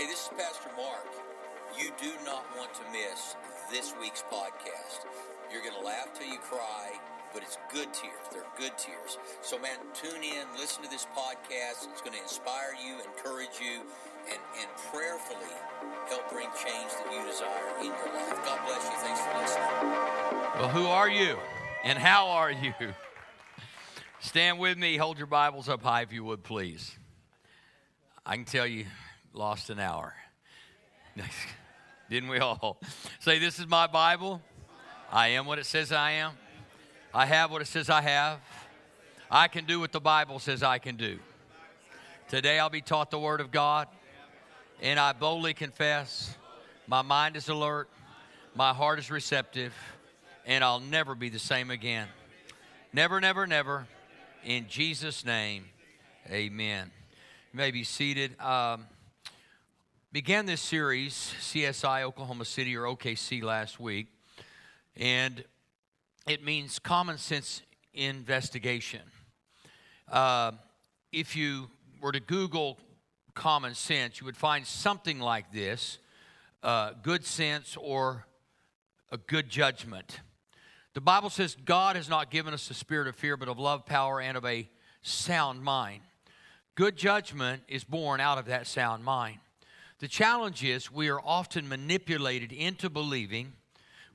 Hey, this is Pastor Mark. You do not want to miss this week's podcast. You're going to laugh till you cry, but it's good tears. They're good tears. So, man, tune in, listen to this podcast. It's going to inspire you, encourage you, and, and prayerfully help bring change that you desire in your life. God bless you. Thanks for listening. Well, who are you and how are you? Stand with me. Hold your Bibles up high if you would, please. I can tell you, lost an hour. Didn't we all? Say, This is my Bible. I am what it says I am. I have what it says I have. I can do what the Bible says I can do. Today I'll be taught the Word of God, and I boldly confess my mind is alert, my heart is receptive, and I'll never be the same again. Never, never, never. In Jesus' name, amen. You may be seated. Um, began this series, CSI Oklahoma City or OKC, last week, and it means common sense investigation. Uh, if you were to Google common sense, you would find something like this uh, good sense or a good judgment. The Bible says God has not given us a spirit of fear, but of love, power, and of a sound mind. Good judgment is born out of that sound mind. The challenge is we are often manipulated into believing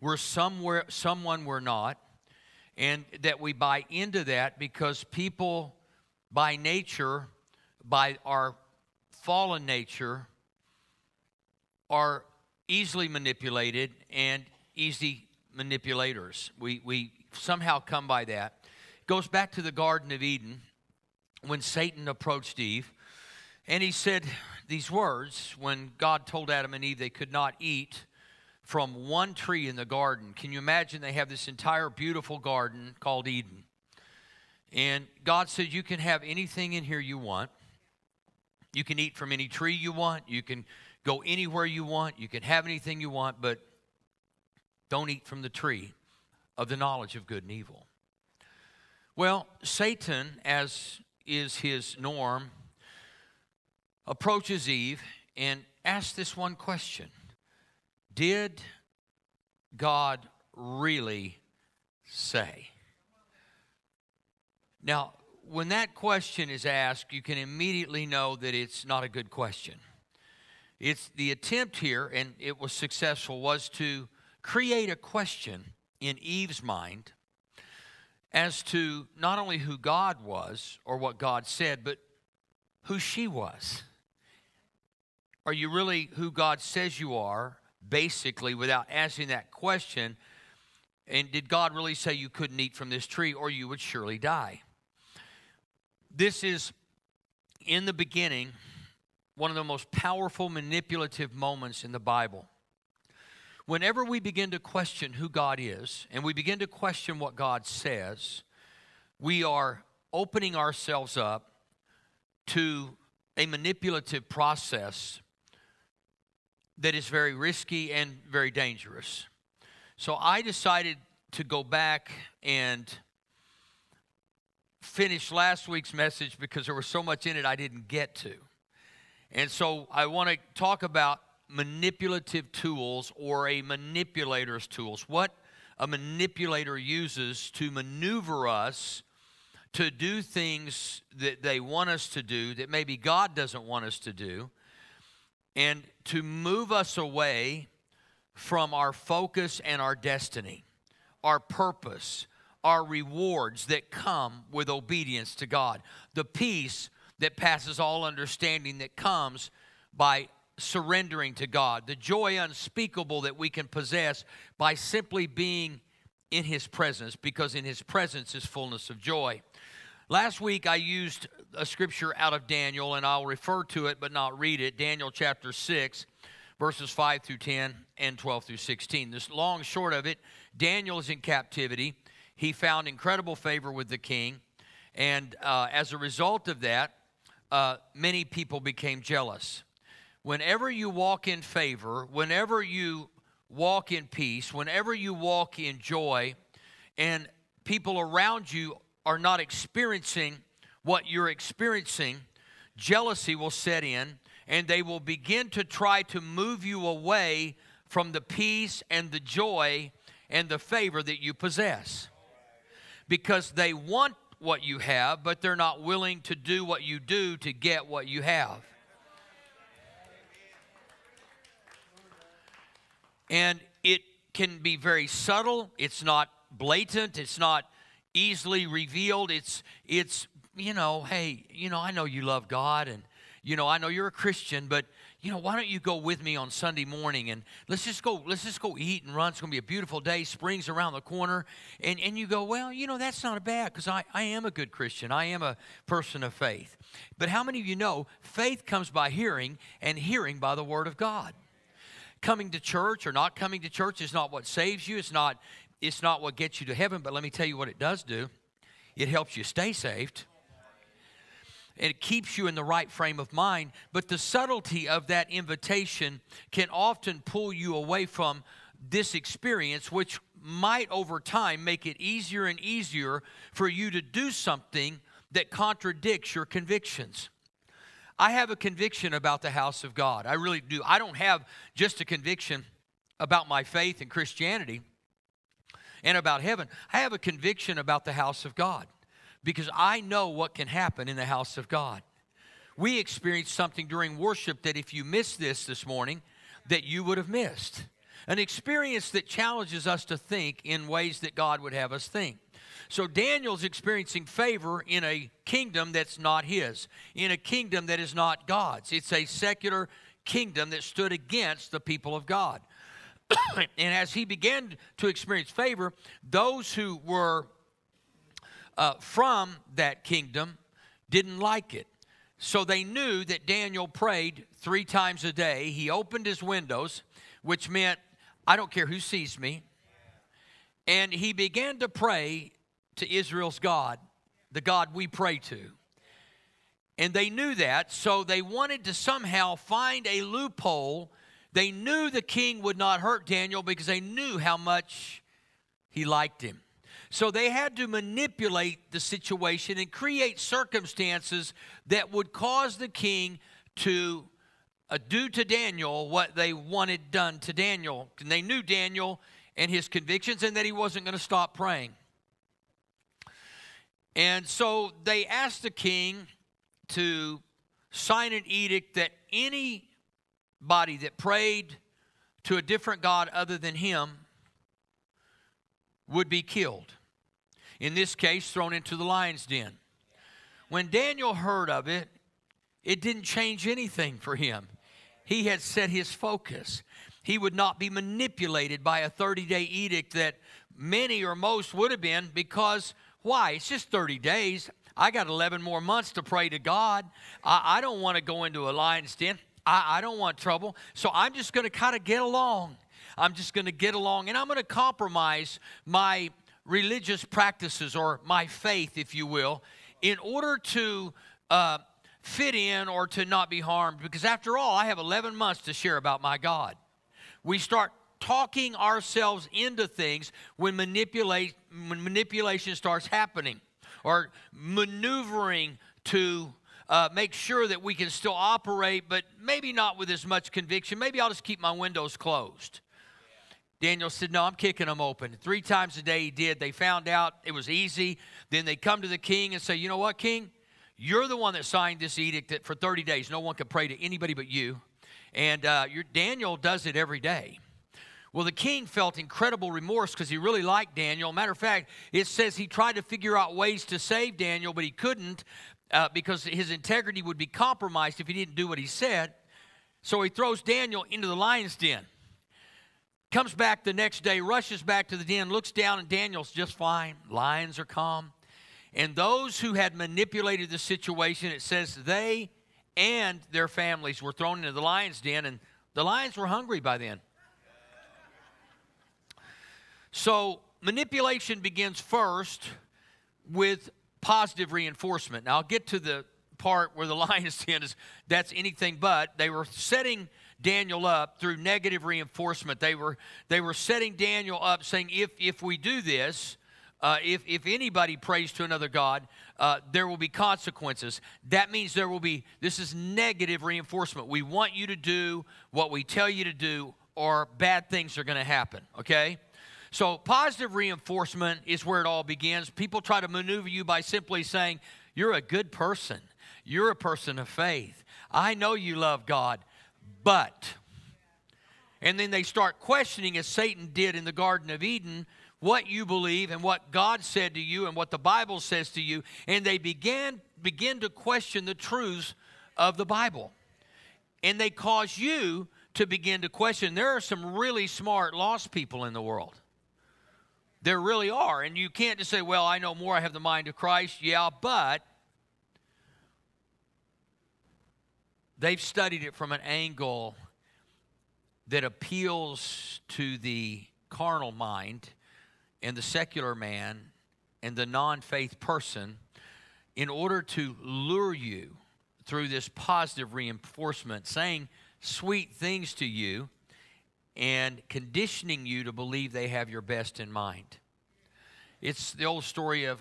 we're somewhere, someone we're not, and that we buy into that because people, by nature, by our fallen nature, are easily manipulated and easy manipulators. We, we somehow come by that. It goes back to the Garden of Eden when Satan approached Eve and he said these words when God told Adam and Eve they could not eat from one tree in the garden. Can you imagine they have this entire beautiful garden called Eden? And God said, You can have anything in here you want. You can eat from any tree you want. You can go anywhere you want. You can have anything you want, but don't eat from the tree of the knowledge of good and evil. Well, Satan, as is his norm, approaches Eve and asks this one question Did God really say? Now, when that question is asked, you can immediately know that it's not a good question. It's the attempt here, and it was successful, was to create a question in Eve's mind as to not only who God was or what God said, but who she was. Are you really who God says you are, basically, without asking that question? And did God really say you couldn't eat from this tree or you would surely die? This is, in the beginning, one of the most powerful manipulative moments in the Bible. Whenever we begin to question who God is and we begin to question what God says, we are opening ourselves up to a manipulative process that is very risky and very dangerous. So I decided to go back and finish last week's message because there was so much in it I didn't get to. And so I want to talk about manipulative tools or a manipulator's tools. What a manipulator uses to maneuver us to do things that they want us to do that maybe God doesn't want us to do, and to move us away from our focus and our destiny, our purpose, our rewards that come with obedience to God, the peace that passes all understanding that comes by surrendering to God, the joy unspeakable that we can possess by simply being in His presence, because in His presence is fullness of joy. Last week I used a scripture out of Daniel, and I'll refer to it but not read it. Daniel chapter 6, verses 5 through 10 and 12 through 16. This long short of it, Daniel is in captivity. He found incredible favor with the king, and uh, as a result of that, uh, many people became jealous whenever you walk in favor, whenever you walk in peace, whenever you walk in joy, and people around you are not experiencing what you're experiencing, jealousy will set in and they will begin to try to move you away from the peace and the joy and the favor that you possess. Because they want what you have, but they're not willing to do what you do to get what you have. And it can be very subtle, it's not blatant, it's not easily revealed. It's it's you know, hey, you know, I know you love God and you know, I know you're a Christian, but you know, why don't you go with me on Sunday morning and let's just go, let's just go eat and run. It's gonna be a beautiful day, spring's around the corner. And and you go, Well, you know, that's not a bad because I, I am a good Christian. I am a person of faith. But how many of you know faith comes by hearing and hearing by the word of God? Coming to church or not coming to church is not what saves you. It's not it's not what gets you to heaven, but let me tell you what it does do it helps you stay saved. It keeps you in the right frame of mind. But the subtlety of that invitation can often pull you away from this experience, which might over time make it easier and easier for you to do something that contradicts your convictions. I have a conviction about the house of God. I really do. I don't have just a conviction about my faith and Christianity and about heaven. I have a conviction about the house of God because I know what can happen in the house of God. We experienced something during worship that if you missed this this morning, that you would have missed. An experience that challenges us to think in ways that God would have us think. So Daniel's experiencing favor in a kingdom that's not his, in a kingdom that is not God's. It's a secular kingdom that stood against the people of God. and as he began to experience favor, those who were uh, from that kingdom didn't like it. So they knew that Daniel prayed three times a day. He opened his windows, which meant, I don't care who sees me. And he began to pray to Israel's God, the God we pray to. And they knew that, so they wanted to somehow find a loophole they knew the king would not hurt Daniel because they knew how much he liked him. So they had to manipulate the situation and create circumstances that would cause the king to uh, do to Daniel what they wanted done to Daniel. And they knew Daniel and his convictions and that he wasn't going to stop praying. And so they asked the king to sign an edict that any body that prayed to a different God other than him would be killed. In this case, thrown into the lion's den. When Daniel heard of it, it didn't change anything for him. He had set his focus. He would not be manipulated by a 30 day edict that many or most would have been because why? It's just 30 days. I got 11 more months to pray to God. I, I don't want to go into a lion's den. I, I don't want trouble. So I'm just going to kind of get along. I'm just going to get along and I'm going to compromise my religious practices or my faith, if you will, in order to uh, fit in or to not be harmed. Because after all, I have 11 months to share about my God. We start talking ourselves into things when, manipulate, when manipulation starts happening or maneuvering to uh, make sure that we can still operate, but maybe not with as much conviction. Maybe I'll just keep my windows closed. Daniel said, No, I'm kicking them open. Three times a day he did. They found out it was easy. Then they come to the king and say, You know what, king? You're the one that signed this edict that for 30 days no one could pray to anybody but you. And uh, your, Daniel does it every day. Well, the king felt incredible remorse because he really liked Daniel. Matter of fact, it says he tried to figure out ways to save Daniel, but he couldn't uh, because his integrity would be compromised if he didn't do what he said. So he throws Daniel into the lion's den. Comes back the next day, rushes back to the den, looks down, and Daniel's just fine. Lions are calm. And those who had manipulated the situation, it says they and their families were thrown into the lion's den, and the lions were hungry by then. So manipulation begins first with positive reinforcement. Now, I'll get to the part where the lion's den is that's anything but. They were setting Daniel up through negative reinforcement. They were, they were setting Daniel up saying, if, if we do this, uh, if, if anybody prays to another God, uh, there will be consequences. That means there will be, this is negative reinforcement. We want you to do what we tell you to do, or bad things are going to happen, okay? So, positive reinforcement is where it all begins. People try to maneuver you by simply saying, You're a good person, you're a person of faith. I know you love God, but. And then they start questioning, as Satan did in the Garden of Eden, what you believe and what God said to you and what the Bible says to you, and they began begin to question the truths of the Bible. And they cause you to begin to question. There are some really smart lost people in the world. There really are. And you can't just say, well, I know more, I have the mind of Christ. Yeah, but they've studied it from an angle that appeals to the carnal mind and the secular man and the non faith person in order to lure you through this positive reinforcement, saying sweet things to you and conditioning you to believe they have your best in mind. It's the old story of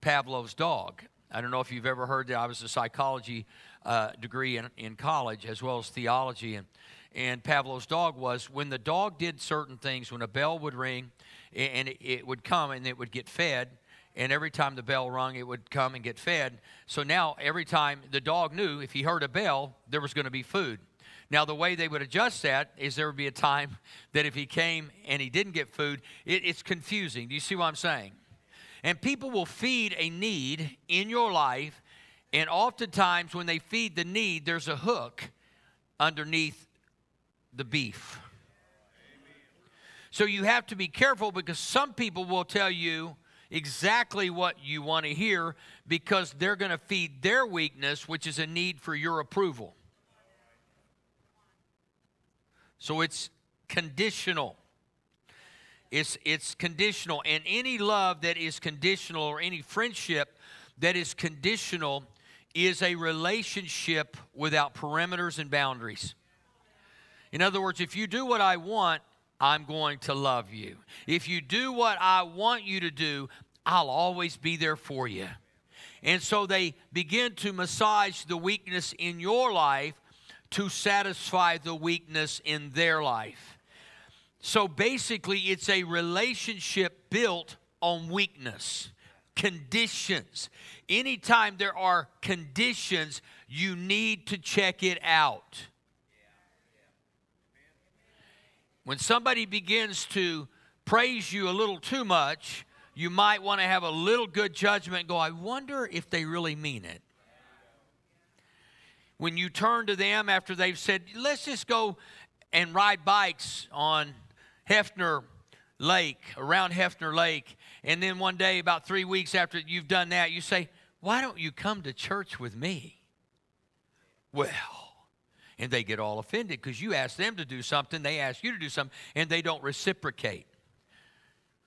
Pavlov's dog. I don't know if you've ever heard that. I was a psychology uh, degree in, in college as well as theology. And, and Pavlov's dog was when the dog did certain things, when a bell would ring, and it, it would come and it would get fed and every time the bell rung it would come and get fed so now every time the dog knew if he heard a bell there was going to be food now the way they would adjust that is there would be a time that if he came and he didn't get food it, it's confusing. Do you see what i'm saying? And people will feed a need in your life and oftentimes when they feed the need there's a hook underneath the beef. So you have to be careful because some people will tell you exactly what you want to hear because they're going to feed their weakness, which is a need for your approval. So it's conditional. It's, it's conditional. And any love that is conditional or any friendship that is conditional is a relationship without perimeters and boundaries. In other words, if you do what I want, I'm going to love you. If you do what I want you to do, I'll always be there for you. And so they begin to massage the weakness in your life to satisfy the weakness in their life. So basically, it's a relationship built on weakness, conditions. Anytime there are conditions, you need to check it out. When somebody begins to praise you a little too much, you might want to have a little good judgment go, I wonder if they really mean it. When you turn to them after they've said, let's just go and ride bikes on Hefner Lake, around Hefner Lake, and then one day, about three weeks after you've done that, you say, Why don't you come to church with me? Well, and they get all offended because you ask them to do something, they ask you to do something, and they don't reciprocate.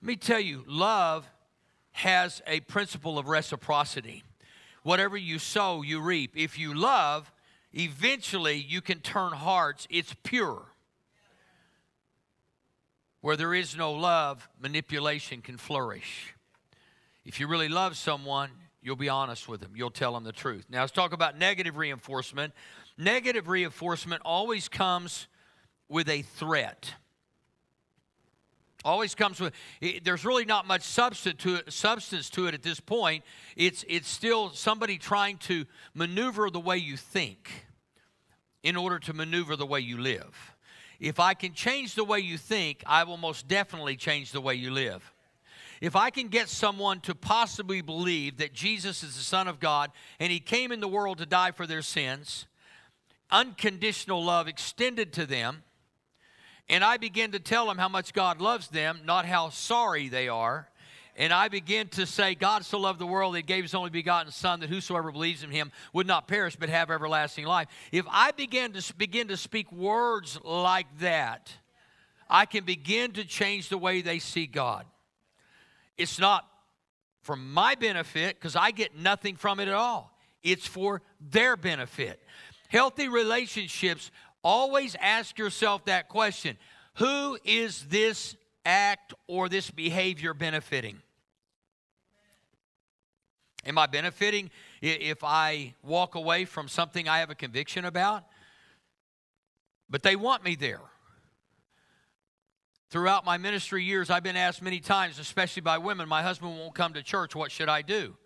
Let me tell you, love has a principle of reciprocity. Whatever you sow, you reap. If you love, eventually you can turn hearts. It's pure. Where there is no love, manipulation can flourish. If you really love someone, you'll be honest with them. You'll tell them the truth. Now, let's talk about negative reinforcement. Negative reinforcement always comes with a threat. Always comes with, it, there's really not much substance to, it, substance to it at this point. It's, it's still somebody trying to maneuver the way you think in order to maneuver the way you live. If I can change the way you think, I will most definitely change the way you live. If I can get someone to possibly believe that Jesus is the Son of God and He came in the world to die for their sins, unconditional love extended to them, and I begin to tell them how much God loves them, not how sorry they are. And I begin to say, God so loved the world that he gave his only begotten Son, that whosoever believes in him would not perish but have everlasting life. If I begin to begin to speak words like that, I can begin to change the way they see God. It's not for my benefit because I get nothing from it at all. It's for their benefit. Healthy relationships, always ask yourself that question Who is this act or this behavior benefiting? Am I benefiting if I walk away from something I have a conviction about? But they want me there. Throughout my ministry years, I've been asked many times, especially by women, my husband won't come to church. What should I do?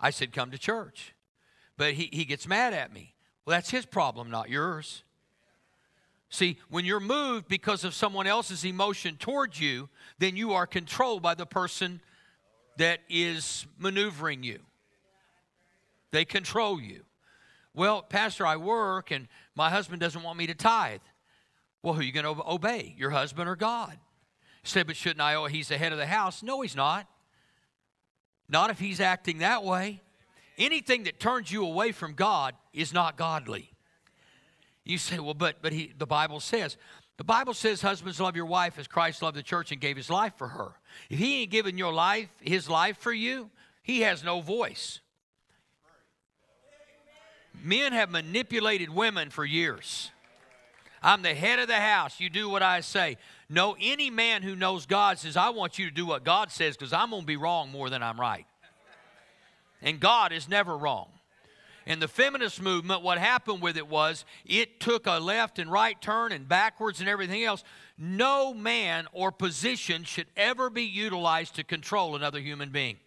I said, Come to church. But he, he gets mad at me. Well, that's his problem, not yours. See, when you're moved because of someone else's emotion towards you, then you are controlled by the person that is maneuvering you. They control you. Well, Pastor, I work and my husband doesn't want me to tithe. Well, who are you going to obey, your husband or God? You say, but shouldn't I? Oh, he's the head of the house. No, he's not. Not if he's acting that way. Anything that turns you away from God is not godly. You say, well, but but he, the Bible says, the Bible says, husbands love your wife as Christ loved the church and gave his life for her. If he ain't given your life, his life for you, he has no voice. Men have manipulated women for years. I'm the head of the house. You do what I say. No, any man who knows God says, I want you to do what God says because I'm going to be wrong more than I'm right. And God is never wrong. In the feminist movement, what happened with it was it took a left and right turn and backwards and everything else. No man or position should ever be utilized to control another human being.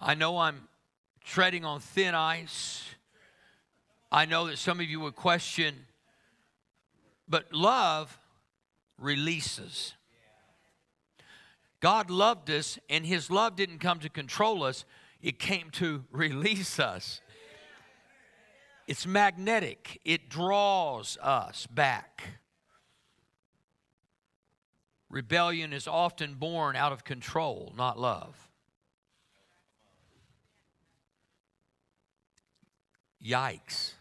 I know I'm treading on thin ice. I know that some of you would question, but love releases. God loved us, and His love didn't come to control us, it came to release us. It's magnetic, it draws us back. Rebellion is often born out of control, not love. Yikes.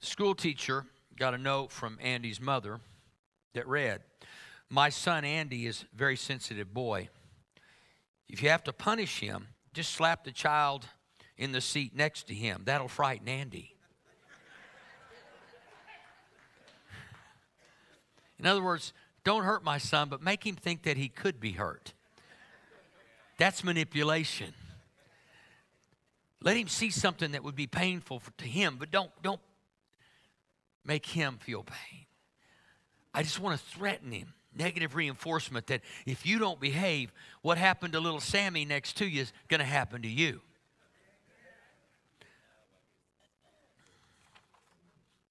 School teacher got a note from Andy's mother that read, My son Andy is a very sensitive boy. If you have to punish him, just slap the child in the seat next to him. That'll frighten Andy. In other words, don't hurt my son, but make him think that he could be hurt. That's manipulation. Let him see something that would be painful for, to him, but don't, don't make him feel pain. I just want to threaten him. Negative reinforcement that if you don't behave, what happened to little Sammy next to you is going to happen to you.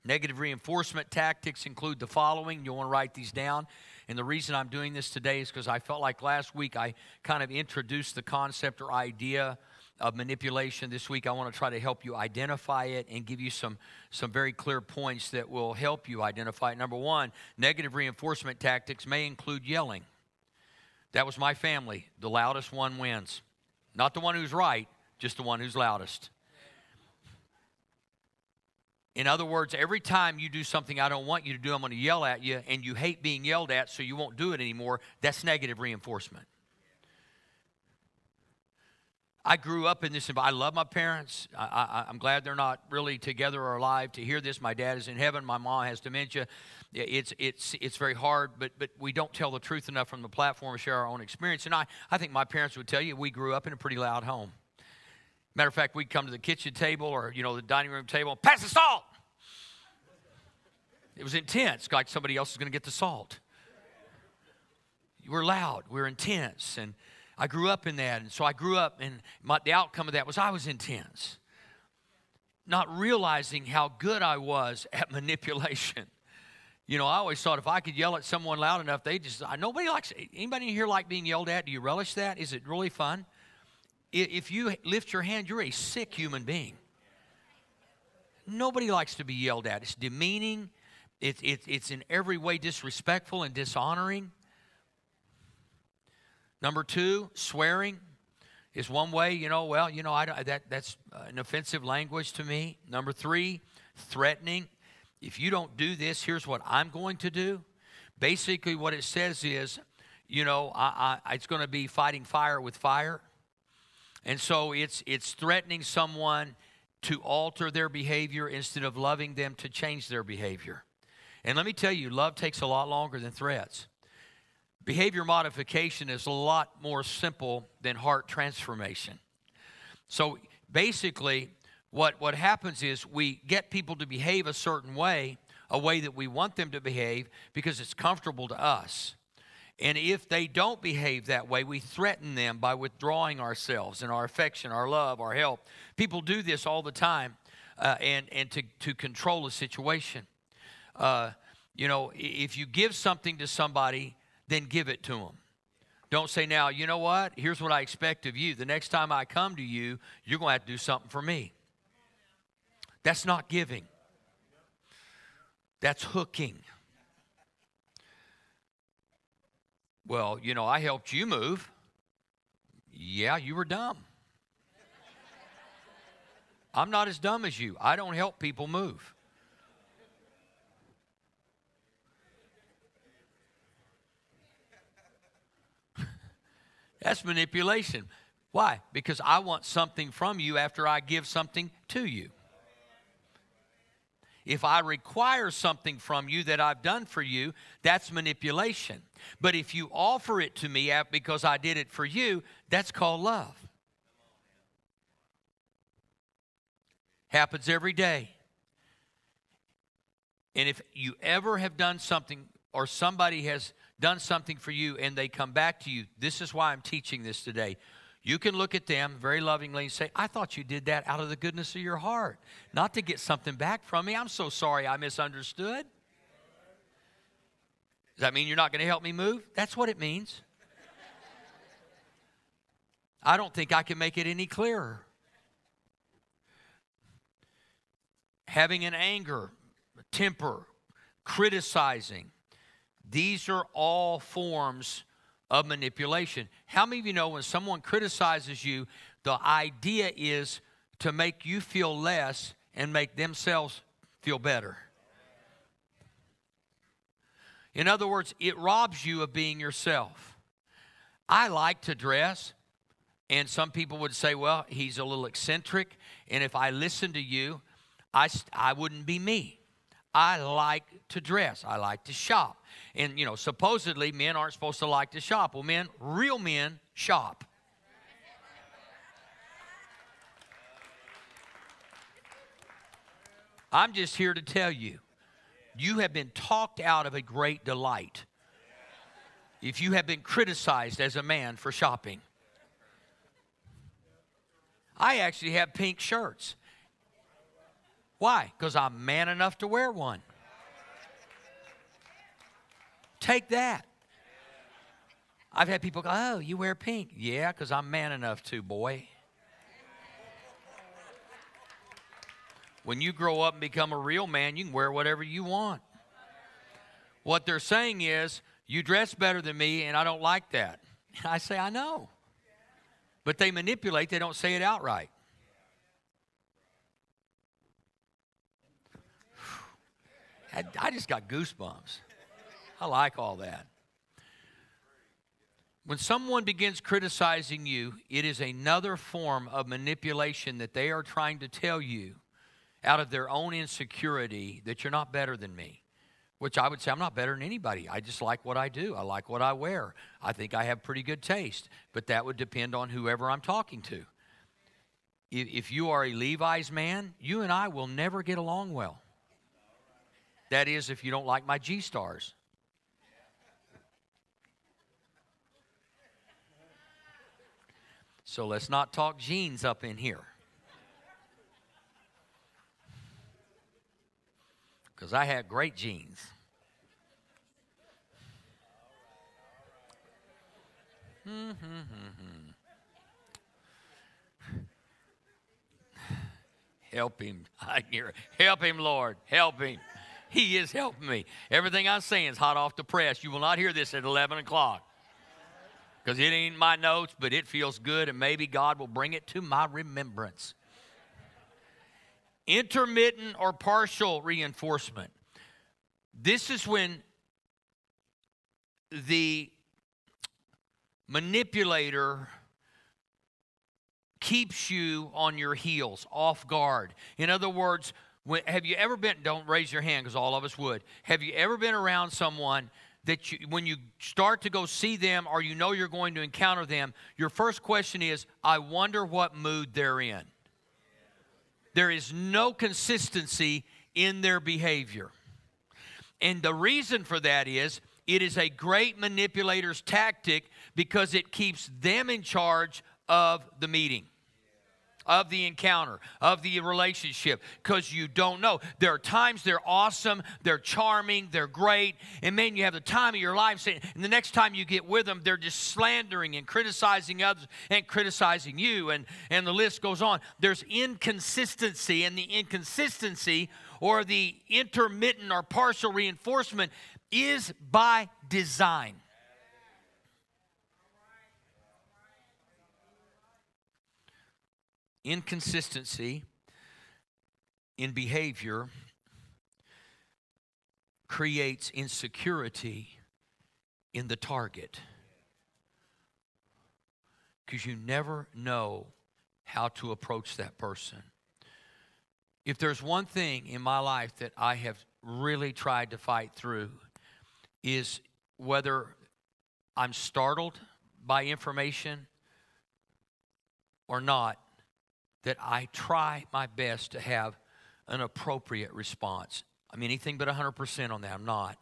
Negative reinforcement tactics include the following. You'll want to write these down. And the reason I'm doing this today is because I felt like last week I kind of introduced the concept or idea of manipulation this week i want to try to help you identify it and give you some some very clear points that will help you identify it number one negative reinforcement tactics may include yelling that was my family the loudest one wins not the one who's right just the one who's loudest in other words, every time you do something I don't want you to do, I'm going to yell at you, and you hate being yelled at, so you won't do it anymore. That's negative reinforcement. I grew up in this I love my parents. I, am glad they're not really together or alive to hear this. My dad is in heaven. My mom has dementia. It's, it's, it's very hard, but, but we don't tell the truth enough from the platform to share our own experience. And I, I think my parents would tell you we grew up in a pretty loud home. Matter of fact, we'd come to the kitchen table or, you know, the dining room table, pass the salt. It was intense, like somebody else is going to get the salt. We're loud, we're intense, and I grew up in that. And so I grew up, and my, the outcome of that was I was intense, not realizing how good I was at manipulation. You know, I always thought if I could yell at someone loud enough, they just, nobody likes, anybody here like being yelled at? Do you relish that? Is it really fun? If you lift your hand, you're a sick human being. Nobody likes to be yelled at. It's demeaning, it, it, it's in every way disrespectful and dishonoring. Number two, swearing is one way, you know, well, you know, I, that, that's an offensive language to me. Number three, threatening. If you don't do this, here's what I'm going to do. Basically, what it says is, you know, I, I, it's going to be fighting fire with fire. And so it's, it's threatening someone to alter their behavior instead of loving them to change their behavior. And let me tell you, love takes a lot longer than threats. Behavior modification is a lot more simple than heart transformation. So basically, what, what happens is we get people to behave a certain way, a way that we want them to behave because it's comfortable to us. And if they don't behave that way, we threaten them by withdrawing ourselves and our affection, our love, our help. People do this all the time uh, and, and to, to control a situation. Uh, you know, if you give something to somebody, then give it to them. Don't say, now, you know what? Here's what I expect of you. The next time I come to you, you're going to have to do something for me. That's not giving, that's hooking. Well, you know, I helped you move. Yeah, you were dumb. I'm not as dumb as you. I don't help people move. That's manipulation. Why? Because I want something from you after I give something to you. If I require something from you that I've done for you, that's manipulation. But if you offer it to me because I did it for you, that's called love. Happens every day. And if you ever have done something or somebody has done something for you and they come back to you, this is why I'm teaching this today. You can look at them very lovingly and say, I thought you did that out of the goodness of your heart, not to get something back from me. I'm so sorry I misunderstood. Does that mean you're not going to help me move? That's what it means. I don't think I can make it any clearer. Having an anger, temper, criticizing, these are all forms of manipulation. How many of you know when someone criticizes you, the idea is to make you feel less and make themselves feel better? In other words, it robs you of being yourself. I like to dress, and some people would say, well, he's a little eccentric, and if I listen to you, I, I wouldn't be me. I like to dress. I like to shop. And, you know, supposedly men aren't supposed to like to shop. Well, men, real men, shop. I'm just here to tell you, you have been talked out of a great delight if you have been criticized as a man for shopping. I actually have pink shirts. Why? Because I'm man enough to wear one. Take that. I've had people go, Oh, you wear pink. Yeah, because I'm man enough to, boy. When you grow up and become a real man, you can wear whatever you want. What they're saying is, You dress better than me, and I don't like that. I say, I know. But they manipulate, they don't say it outright. I just got goosebumps. I like all that. When someone begins criticizing you, it is another form of manipulation that they are trying to tell you out of their own insecurity that you're not better than me. Which I would say, I'm not better than anybody. I just like what I do. I like what I wear. I think I have pretty good taste. But that would depend on whoever I'm talking to. If you are a Levi's man, you and I will never get along well. That is, if you don't like my G stars. So let's not talk jeans up in here. Because I had great jeans. Help him. I hear Help him, Lord. Help him. He is helping me. Everything I'm saying is hot off the press. You will not hear this at 11 o'clock because it ain't my notes, but it feels good, and maybe God will bring it to my remembrance. Intermittent or partial reinforcement. This is when the manipulator keeps you on your heels, off guard. In other words, When, have you ever been, don't raise your hand because all of us would. Have you ever been around someone that you, when you start to go see them or you know you're going to encounter them, your first question is, I wonder what mood they're in? There is no consistency in their behavior. And the reason for that is it is a great manipulator's tactic because it keeps them in charge of the meeting of the encounter, of the relationship, because you don't know. There are times they're awesome, they're charming, they're great, and man, you have the time of your life. And the next time you get with them, they're just slandering and criticizing others and criticizing you, and, and the list goes on. There's inconsistency, and the inconsistency or the intermittent or partial reinforcement is by design. Inconsistency in behavior creates insecurity in the target because you never know how to approach that person. If there's one thing in my life that I have really tried to fight through is whether I'm startled by information or not, that I try my best to have an appropriate response. I mean, anything but 100% on that, I'm not.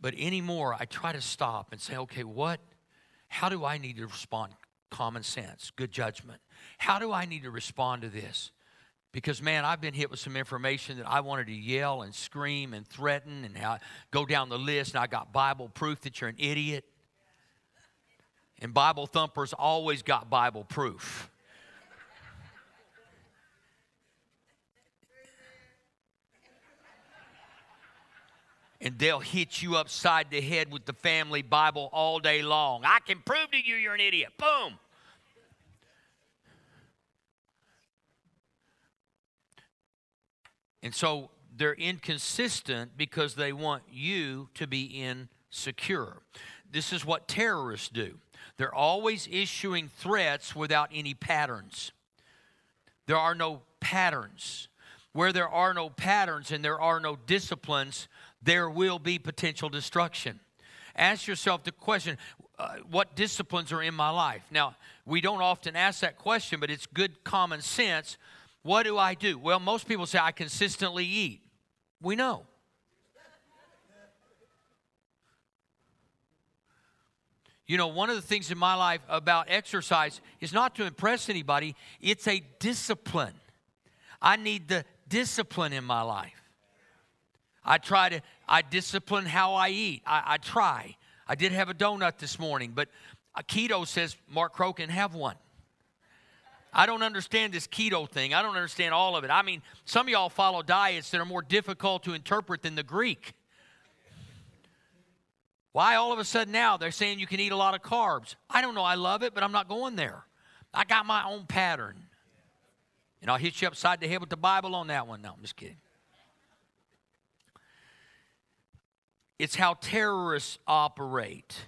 But anymore, I try to stop and say, okay, what, how do I need to respond? Common sense, good judgment. How do I need to respond to this? Because, man, I've been hit with some information that I wanted to yell and scream and threaten and how, go down the list, and I got Bible proof that you're an idiot. And Bible thumpers always got Bible proof. And they'll hit you upside the head with the family Bible all day long. I can prove to you you're an idiot. Boom. And so they're inconsistent because they want you to be insecure. This is what terrorists do. They're always issuing threats without any patterns. There are no patterns. Where there are no patterns and there are no disciplines, there will be potential destruction. Ask yourself the question uh, what disciplines are in my life? Now, we don't often ask that question, but it's good common sense. What do I do? Well, most people say, I consistently eat. We know. You know, one of the things in my life about exercise is not to impress anybody, it's a discipline. I need the discipline in my life. I try to, I discipline how I eat. I, I try. I did have a donut this morning, but keto says, Mark Crokin, have one. I don't understand this keto thing. I don't understand all of it. I mean, some of y'all follow diets that are more difficult to interpret than the Greek. Why all of a sudden now they're saying you can eat a lot of carbs? I don't know. I love it, but I'm not going there. I got my own pattern. And I'll hit you upside the head with the Bible on that one. No, I'm just kidding. It's how terrorists operate.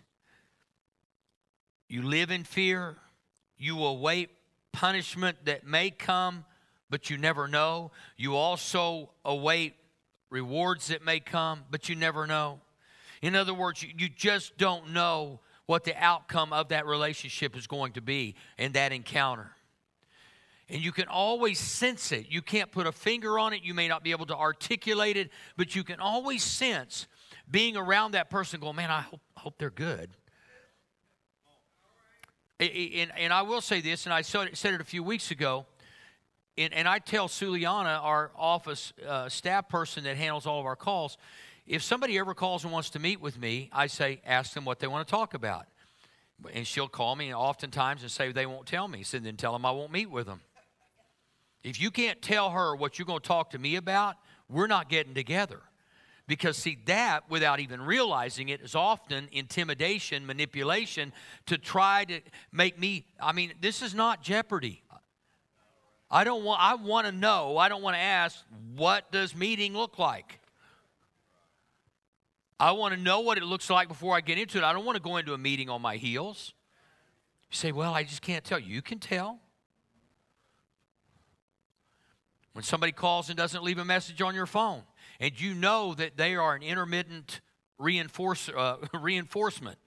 You live in fear, you await punishment that may come, but you never know. You also await rewards that may come, but you never know. In other words, you just don't know what the outcome of that relationship is going to be in that encounter. And you can always sense it. You can't put a finger on it. You may not be able to articulate it, but you can always sense being around that person going, man, I hope, hope they're good. And, and I will say this, and I said it a few weeks ago, and, and I tell Suliana, our office uh, staff person that handles all of our calls, if somebody ever calls and wants to meet with me, I say, ask them what they want to talk about. And she'll call me and oftentimes and say they won't tell me. So then tell them I won't meet with them. If you can't tell her what you're going to talk to me about, we're not getting together. Because, see, that, without even realizing it, is often intimidation, manipulation to try to make me. I mean, this is not jeopardy. I don't want, I want to know, I don't want to ask, what does meeting look like? I want to know what it looks like before I get into it. I don't want to go into a meeting on my heels. You say, well, I just can't tell. You can tell. When somebody calls and doesn't leave a message on your phone, and you know that they are an intermittent reinforce, uh, reinforcement,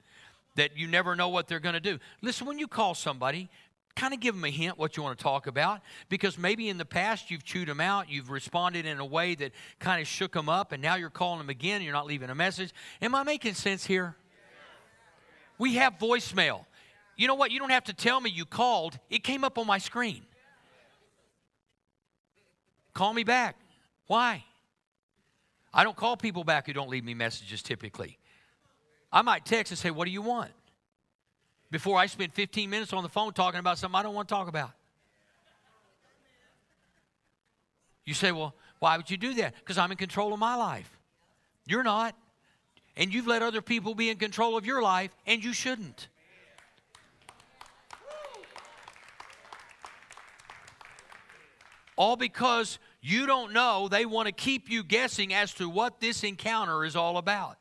that you never know what they're going to do. Listen, when you call somebody, kind of give them a hint what you want to talk about because maybe in the past you've chewed them out you've responded in a way that kind of shook them up and now you're calling them again you're not leaving a message. Am i making sense here? We have voicemail. You know what? You don't have to tell me you called. It came up on my screen call me back why i don't call people back who don't leave me messages typically i might text and say what do you want before I spend 15 minutes on the phone talking about something I don't want to talk about. You say, well, why would you do that? Because I'm in control of my life. You're not. And you've let other people be in control of your life, and you shouldn't. All because you don't know, they want to keep you guessing as to what this encounter is all about.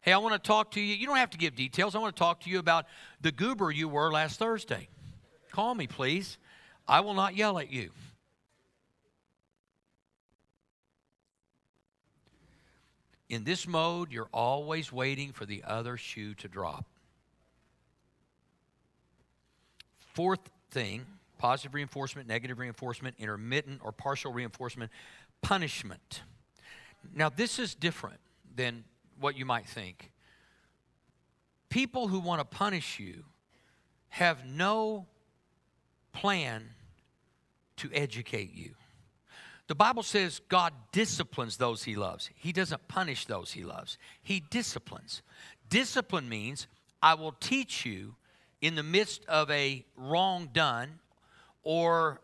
Hey, I want to talk to you. You don't have to give details. I want to talk to you about the goober you were last Thursday. Call me, please. I will not yell at you. In this mode, you're always waiting for the other shoe to drop. Fourth thing positive reinforcement, negative reinforcement, intermittent or partial reinforcement, punishment. Now, this is different than what you might think. People who want to punish you have no plan to educate you. The Bible says God disciplines those he loves. He doesn't punish those he loves, he disciplines. Discipline means I will teach you in the midst of a wrong done or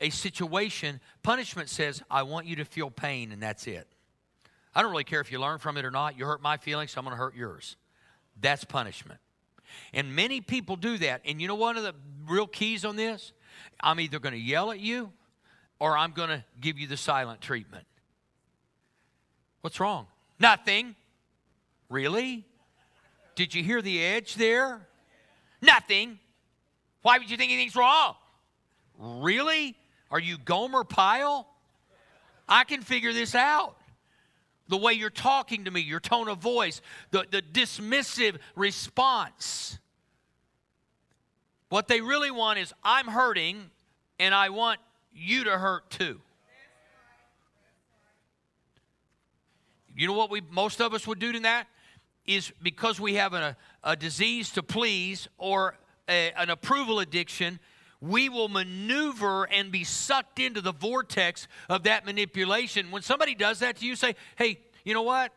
a situation. Punishment says, I want you to feel pain, and that's it. I don't really care if you learn from it or not. You hurt my feelings, so I'm going to hurt yours. That's punishment. And many people do that. And you know one of the real keys on this? I'm either going to yell at you or I'm going to give you the silent treatment. What's wrong? Nothing. Really? Did you hear the edge there? Nothing. Why would you think anything's wrong? Really? Are you Gomer Pyle? I can figure this out the way you're talking to me, your tone of voice, the, the dismissive response. What they really want is, I'm hurting and I want you to hurt too. You know what we most of us would do to that is because we have a, a disease to please or a, an approval addiction we will maneuver and be sucked into the vortex of that manipulation. When somebody does that to you, say, hey, you know what?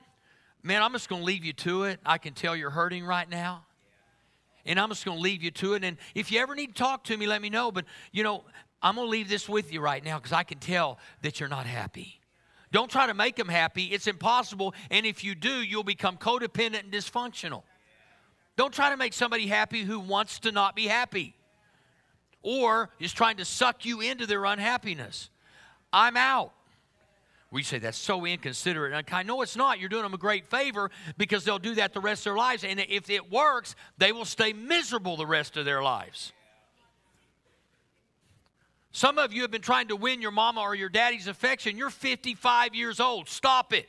Man, I'm just going to leave you to it. I can tell you're hurting right now. And I'm just going to leave you to it. And if you ever need to talk to me, let me know. But, you know, I'm going to leave this with you right now because I can tell that you're not happy. Don't try to make them happy. It's impossible. And if you do, you'll become codependent and dysfunctional. Don't try to make somebody happy who wants to not be happy or is trying to suck you into their unhappiness. I'm out. We say that's so inconsiderate. And I know it's not. You're doing them a great favor because they'll do that the rest of their lives. And if it works, they will stay miserable the rest of their lives. Some of you have been trying to win your mama or your daddy's affection. You're 55 years old. Stop it.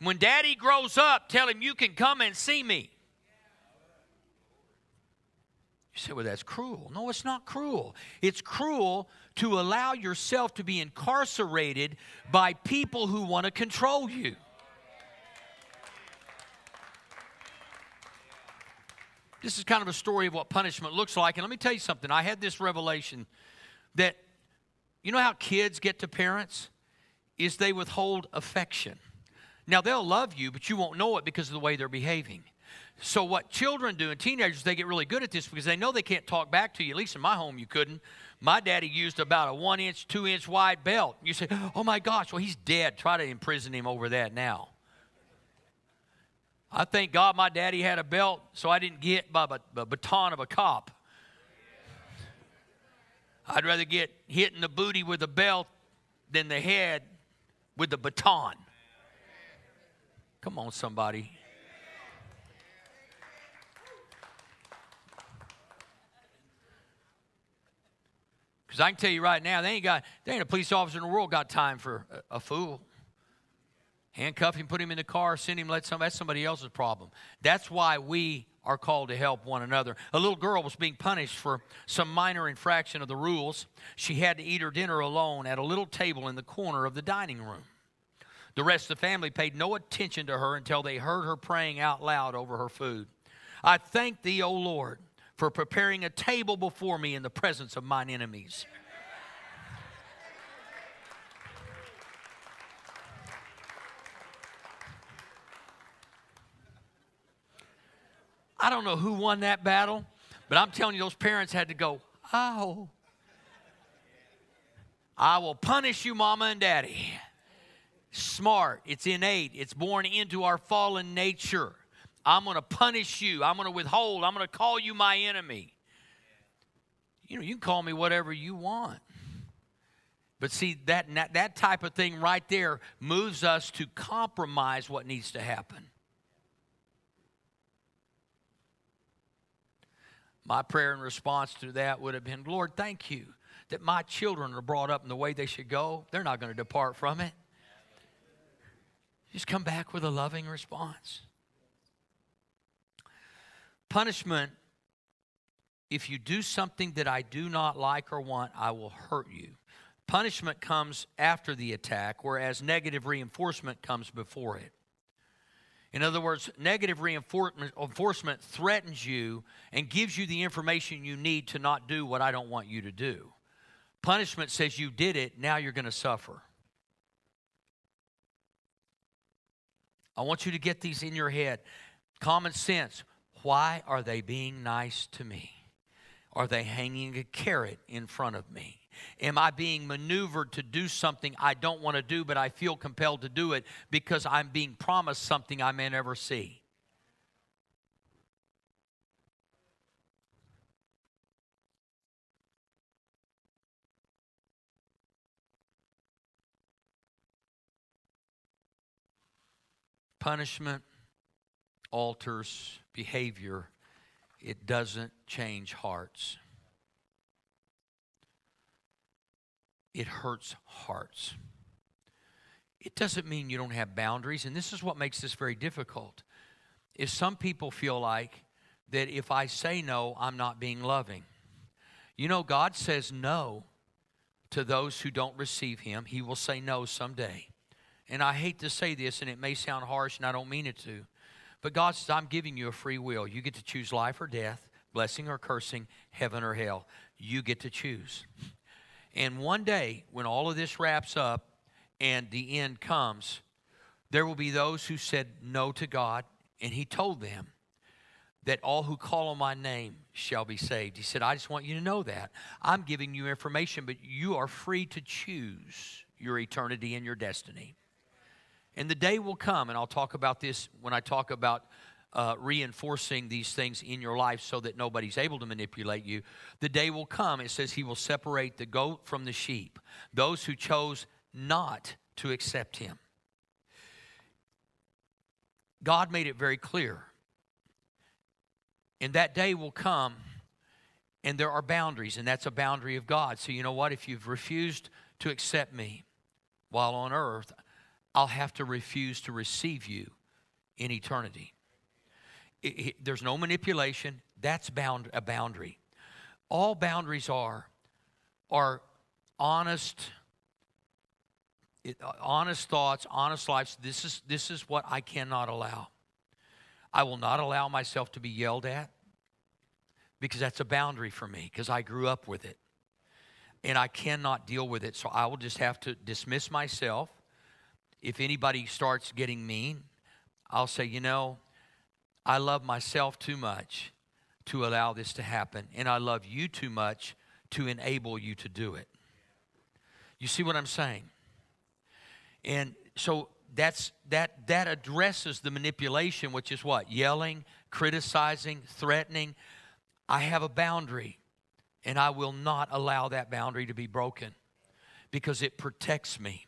When daddy grows up, tell him you can come and see me. You say, well, that's cruel. No, it's not cruel. It's cruel to allow yourself to be incarcerated by people who want to control you. This is kind of a story of what punishment looks like. And let me tell you something. I had this revelation that, you know how kids get to parents? Is they withhold affection. Now, they'll love you, but you won't know it because of the way they're behaving. So, what children do and teenagers, they get really good at this because they know they can't talk back to you. At least in my home, you couldn't. My daddy used about a one inch, two inch wide belt. You say, oh my gosh, well, he's dead. Try to imprison him over that now. I thank God my daddy had a belt so I didn't get by the baton of a cop. I'd rather get hit in the booty with a belt than the head with a baton. Come on, somebody. Because I can tell you right now, they ain't got, they ain't a police officer in the world got time for a, a fool. Handcuff him, put him in the car, send him, let some, that's somebody else's problem. That's why we are called to help one another. A little girl was being punished for some minor infraction of the rules. She had to eat her dinner alone at a little table in the corner of the dining room. The rest of the family paid no attention to her until they heard her praying out loud over her food. I thank thee, O Lord, for preparing a table before me in the presence of mine enemies. I don't know who won that battle, but I'm telling you, those parents had to go, oh. I will punish you, mama and daddy. Smart, it's innate, it's born into our fallen nature. I'm going to punish you. I'm going to withhold. I'm going to call you my enemy. You know, you can call me whatever you want. But see, that, that type of thing right there moves us to compromise what needs to happen. My prayer in response to that would have been Lord, thank you that my children are brought up in the way they should go. They're not going to depart from it. Just come back with a loving response. Punishment, if you do something that I do not like or want, I will hurt you. Punishment comes after the attack, whereas negative reinforcement comes before it. In other words, negative reinforcement threatens you and gives you the information you need to not do what I don't want you to do. Punishment says you did it, now you're going to suffer. I want you to get these in your head. Common sense. Why are they being nice to me? Are they hanging a carrot in front of me? Am I being maneuvered to do something I don't want to do, but I feel compelled to do it because I'm being promised something I may never see? Punishment alters behavior, it doesn't change hearts. it hurts hearts. It doesn't mean you don't have boundaries, and this is what makes this very difficult. Is some people feel like that if I say no, I'm not being loving. You know, God says no to those who don't receive Him. He will say no someday. And I hate to say this, and it may sound harsh, and I don't mean it to. But God says, I'm giving you a free will. You get to choose life or death, blessing or cursing, heaven or hell. You get to choose. And one day, when all of this wraps up and the end comes, there will be those who said no to God, and He told them that all who call on my name shall be saved. He said, I just want you to know that. I'm giving you information, but you are free to choose your eternity and your destiny. And the day will come, and I'll talk about this when I talk about uh, reinforcing these things in your life so that nobody's able to manipulate you. The day will come, it says, He will separate the goat from the sheep, those who chose not to accept Him. God made it very clear. And that day will come, and there are boundaries, and that's a boundary of God. So, you know what? If you've refused to accept me while on earth, I'll have to refuse to receive you in eternity it, it, there's no manipulation. That's bound a boundary. All boundaries are are honest it, uh, honest thoughts, honest lives. This is this is what I cannot allow. I will not allow myself to be yelled at because that's a boundary for me because I grew up with it. And I cannot deal with it. So I will just have to dismiss myself. If anybody starts getting mean, I'll say, you know, I love myself too much to allow this to happen, and I love you too much to enable you to do it. You see what I'm saying? And so that's that that addresses the manipulation, which is what? Yelling, criticizing, threatening. I have a boundary, and I will not allow that boundary to be broken because it protects me.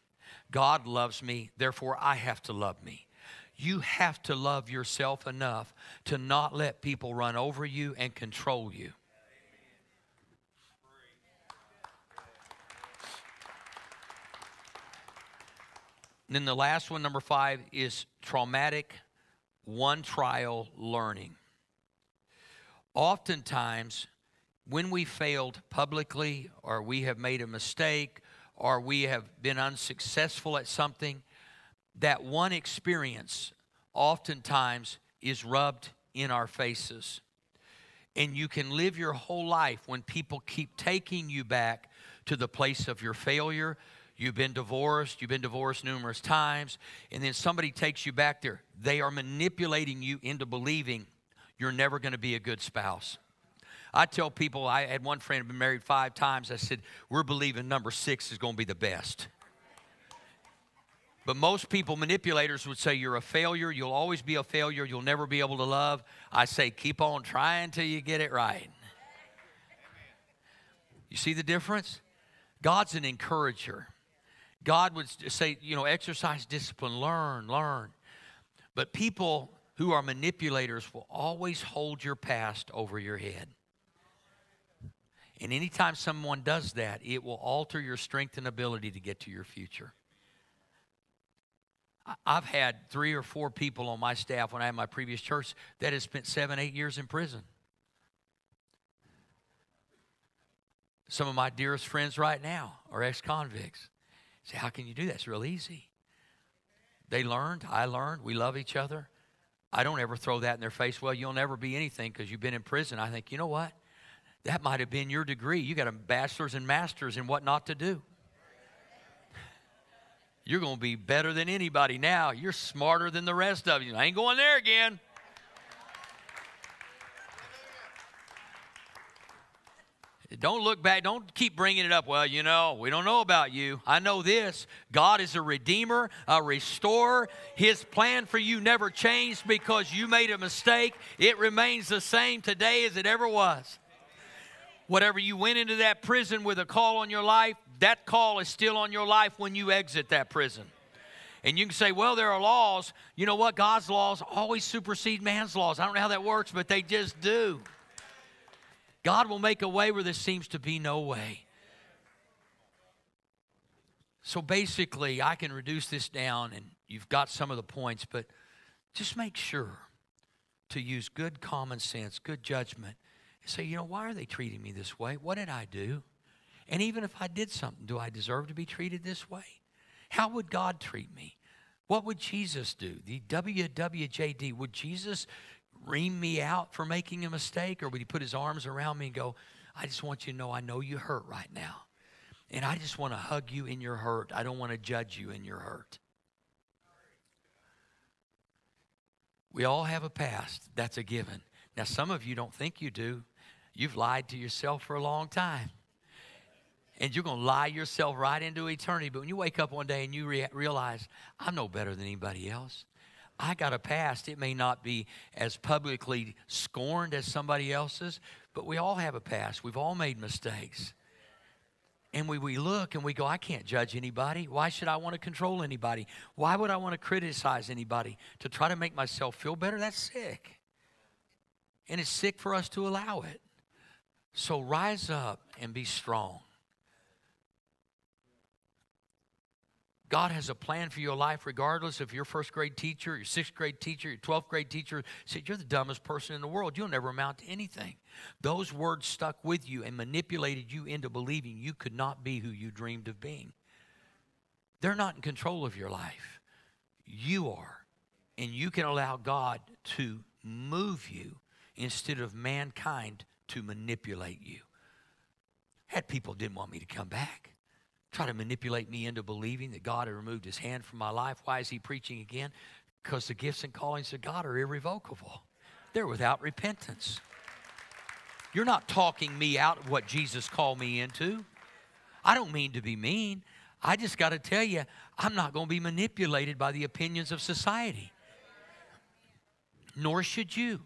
God loves me, therefore I have to love me. You have to love yourself enough to not let people run over you and control you. And then the last one, number five, is traumatic one trial learning. Oftentimes, when we failed publicly or we have made a mistake or we have been unsuccessful at something, that one experience oftentimes is rubbed in our faces. And you can live your whole life when people keep taking you back to the place of your failure. You've been divorced, you've been divorced numerous times, and then somebody takes you back there. They are manipulating you into believing you're never going to be a good spouse. I tell people, I had one friend been married five times. I said, We're believing number six is going to be the best. But most people, manipulators, would say you're a failure. You'll always be a failure. You'll never be able to love. I say, keep on trying till you get it right. You see the difference? God's an encourager. God would say, you know, exercise discipline, learn, learn. But people who are manipulators will always hold your past over your head. And anytime someone does that, it will alter your strength and ability to get to your future. I've had three or four people on my staff when I had my previous church that has spent seven, eight years in prison. Some of my dearest friends right now are ex convicts. Say, how can you do that? It's real easy. They learned, I learned, we love each other. I don't ever throw that in their face. Well, you'll never be anything because you've been in prison. I think, you know what? That might have been your degree. You got a bachelor's and master's in what not to do. You're going to be better than anybody now. You're smarter than the rest of you. I ain't going there again. Don't look back. Don't keep bringing it up. Well, you know, we don't know about you. I know this God is a redeemer, a restorer. His plan for you never changed because you made a mistake. It remains the same today as it ever was. Whatever you went into that prison with a call on your life, that call is still on your life when you exit that prison. And you can say, well, there are laws. You know what? God's laws always supersede man's laws. I don't know how that works, but they just do. God will make a way where there seems to be no way. So basically, I can reduce this down, and you've got some of the points, but just make sure to use good common sense, good judgment, say, you know, why are they treating me this way? What did I do? And even if I did something, do I deserve to be treated this way? How would God treat me? What would Jesus do? The WWJD, would Jesus ream me out for making a mistake? Or would he put his arms around me and go, I just want you to know I know you hurt right now. And I just want to hug you in your hurt. I don't want to judge you in your hurt. We all have a past. That's a given. Now, some of you don't think you do. You've lied to yourself for a long time and you're going to lie yourself right into eternity. But when you wake up one day and you re- realize, I'm no better than anybody else. I got a past. It may not be as publicly scorned as somebody else's, but we all have a past. We've all made mistakes. And we, we look and we go, I can't judge anybody. Why should I want to control anybody? Why would I want to criticize anybody to try to make myself feel better? That's sick. And it's sick for us to allow it. So rise up and be strong. God has a plan for your life, regardless if you're first grade teacher, your sixth grade teacher, your 12th grade teacher said, You're the dumbest person in the world. You'll never amount to anything. Those words stuck with you and manipulated you into believing you could not be who you dreamed of being. They're not in control of your life. You are. And you can allow God to move you instead of mankind to manipulate you. Had people didn't want me to come back try to manipulate me into believing that God had removed his hand from my life. Why is he preaching again? Because the gifts and callings of God are irrevocable, they're without repentance. You're not talking me out of what Jesus called me into. I don't mean to be mean. I just got to tell you, I'm not going to be manipulated by the opinions of society. Nor should you.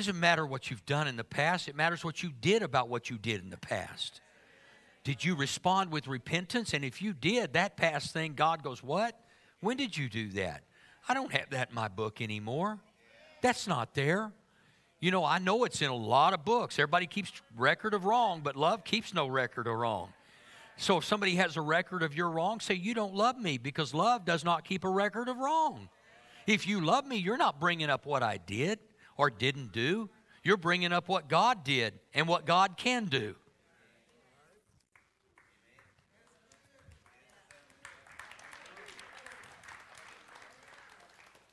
It doesn't matter what you've done in the past, it matters what you did about what you did in the past. Did you respond with repentance? And if you did, that past thing, God goes, What? When did you do that? I don't have that in my book anymore. That's not there. You know, I know it's in a lot of books. Everybody keeps record of wrong, but love keeps no record of wrong. So if somebody has a record of your wrong, say, You don't love me because love does not keep a record of wrong. If you love me, you're not bringing up what I did or didn't do. You're bringing up what God did and what God can do.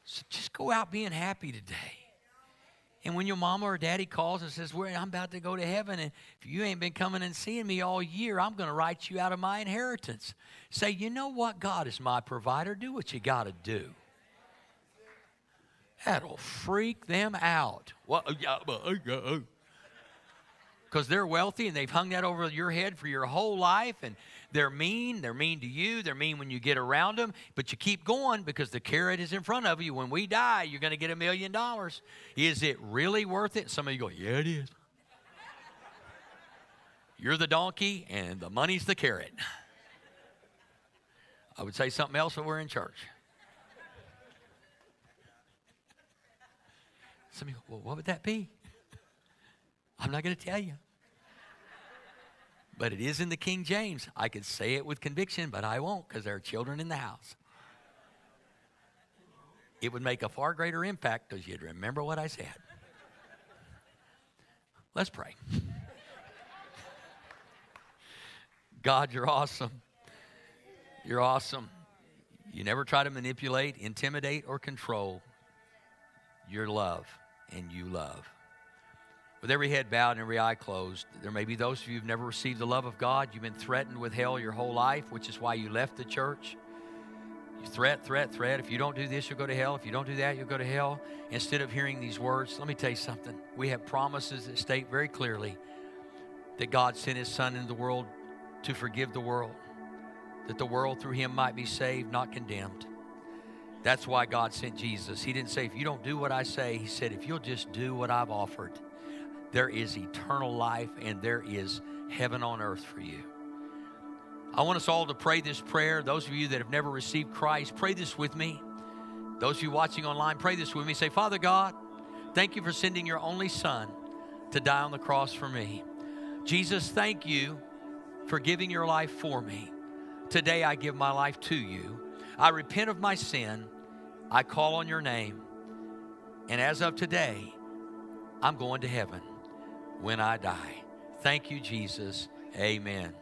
So just go out being happy today. And when your mama or daddy calls and says, well, I'm about to go to heaven, and if you ain't been coming and seeing me all year, I'm going to write you out of my inheritance. Say, you know what? God is my provider. Do what you got to do. That'll freak them out. Because uh, uh. they're wealthy and they've hung that over your head for your whole life, and they're mean. They're mean to you. They're mean when you get around them. But you keep going because the carrot is in front of you. When we die, you're going to get a million dollars. Is it really worth it? Some of you go, yeah, it is. You're the donkey and the money's the carrot. I would say something else, but we're in church. Some of you go, well, what would that be? I'm not going to tell you but it is in the King James. I could say it with conviction, but I won't because there are children in the house. It would make a far greater impact because you'd remember what I said. Let's pray. God, you're awesome. You're awesome. You never try to manipulate, intimidate, or control your love, and you love. With every head bowed and every eye closed, there may be those of you who've never received the love of God. You've been threatened with hell your whole life, which is why you left the church. You threat, threat, threat. If you don't do this, you'll go to hell. If you don't do that, you'll go to hell. Instead of hearing these words, let me tell you something. We have promises that state very clearly that God sent His Son into the world to forgive the world, that the world through Him might be saved, not condemned. That's why God sent Jesus. He didn't say, if you don't do what I say, He said, if you'll just do what I've offered there is eternal life and there is heaven on earth for you. I want us all to pray this prayer. Those of you that have never received Christ, pray this with me. Those of you watching online, pray this with me. Say, Father God, thank you for sending your only Son to die on the cross for me. Jesus, thank you for giving your life for me. Today I give my life to you. I repent of my sin. I call on your name. And as of today, I'm going to heaven when I die. Thank you, Jesus. Amen.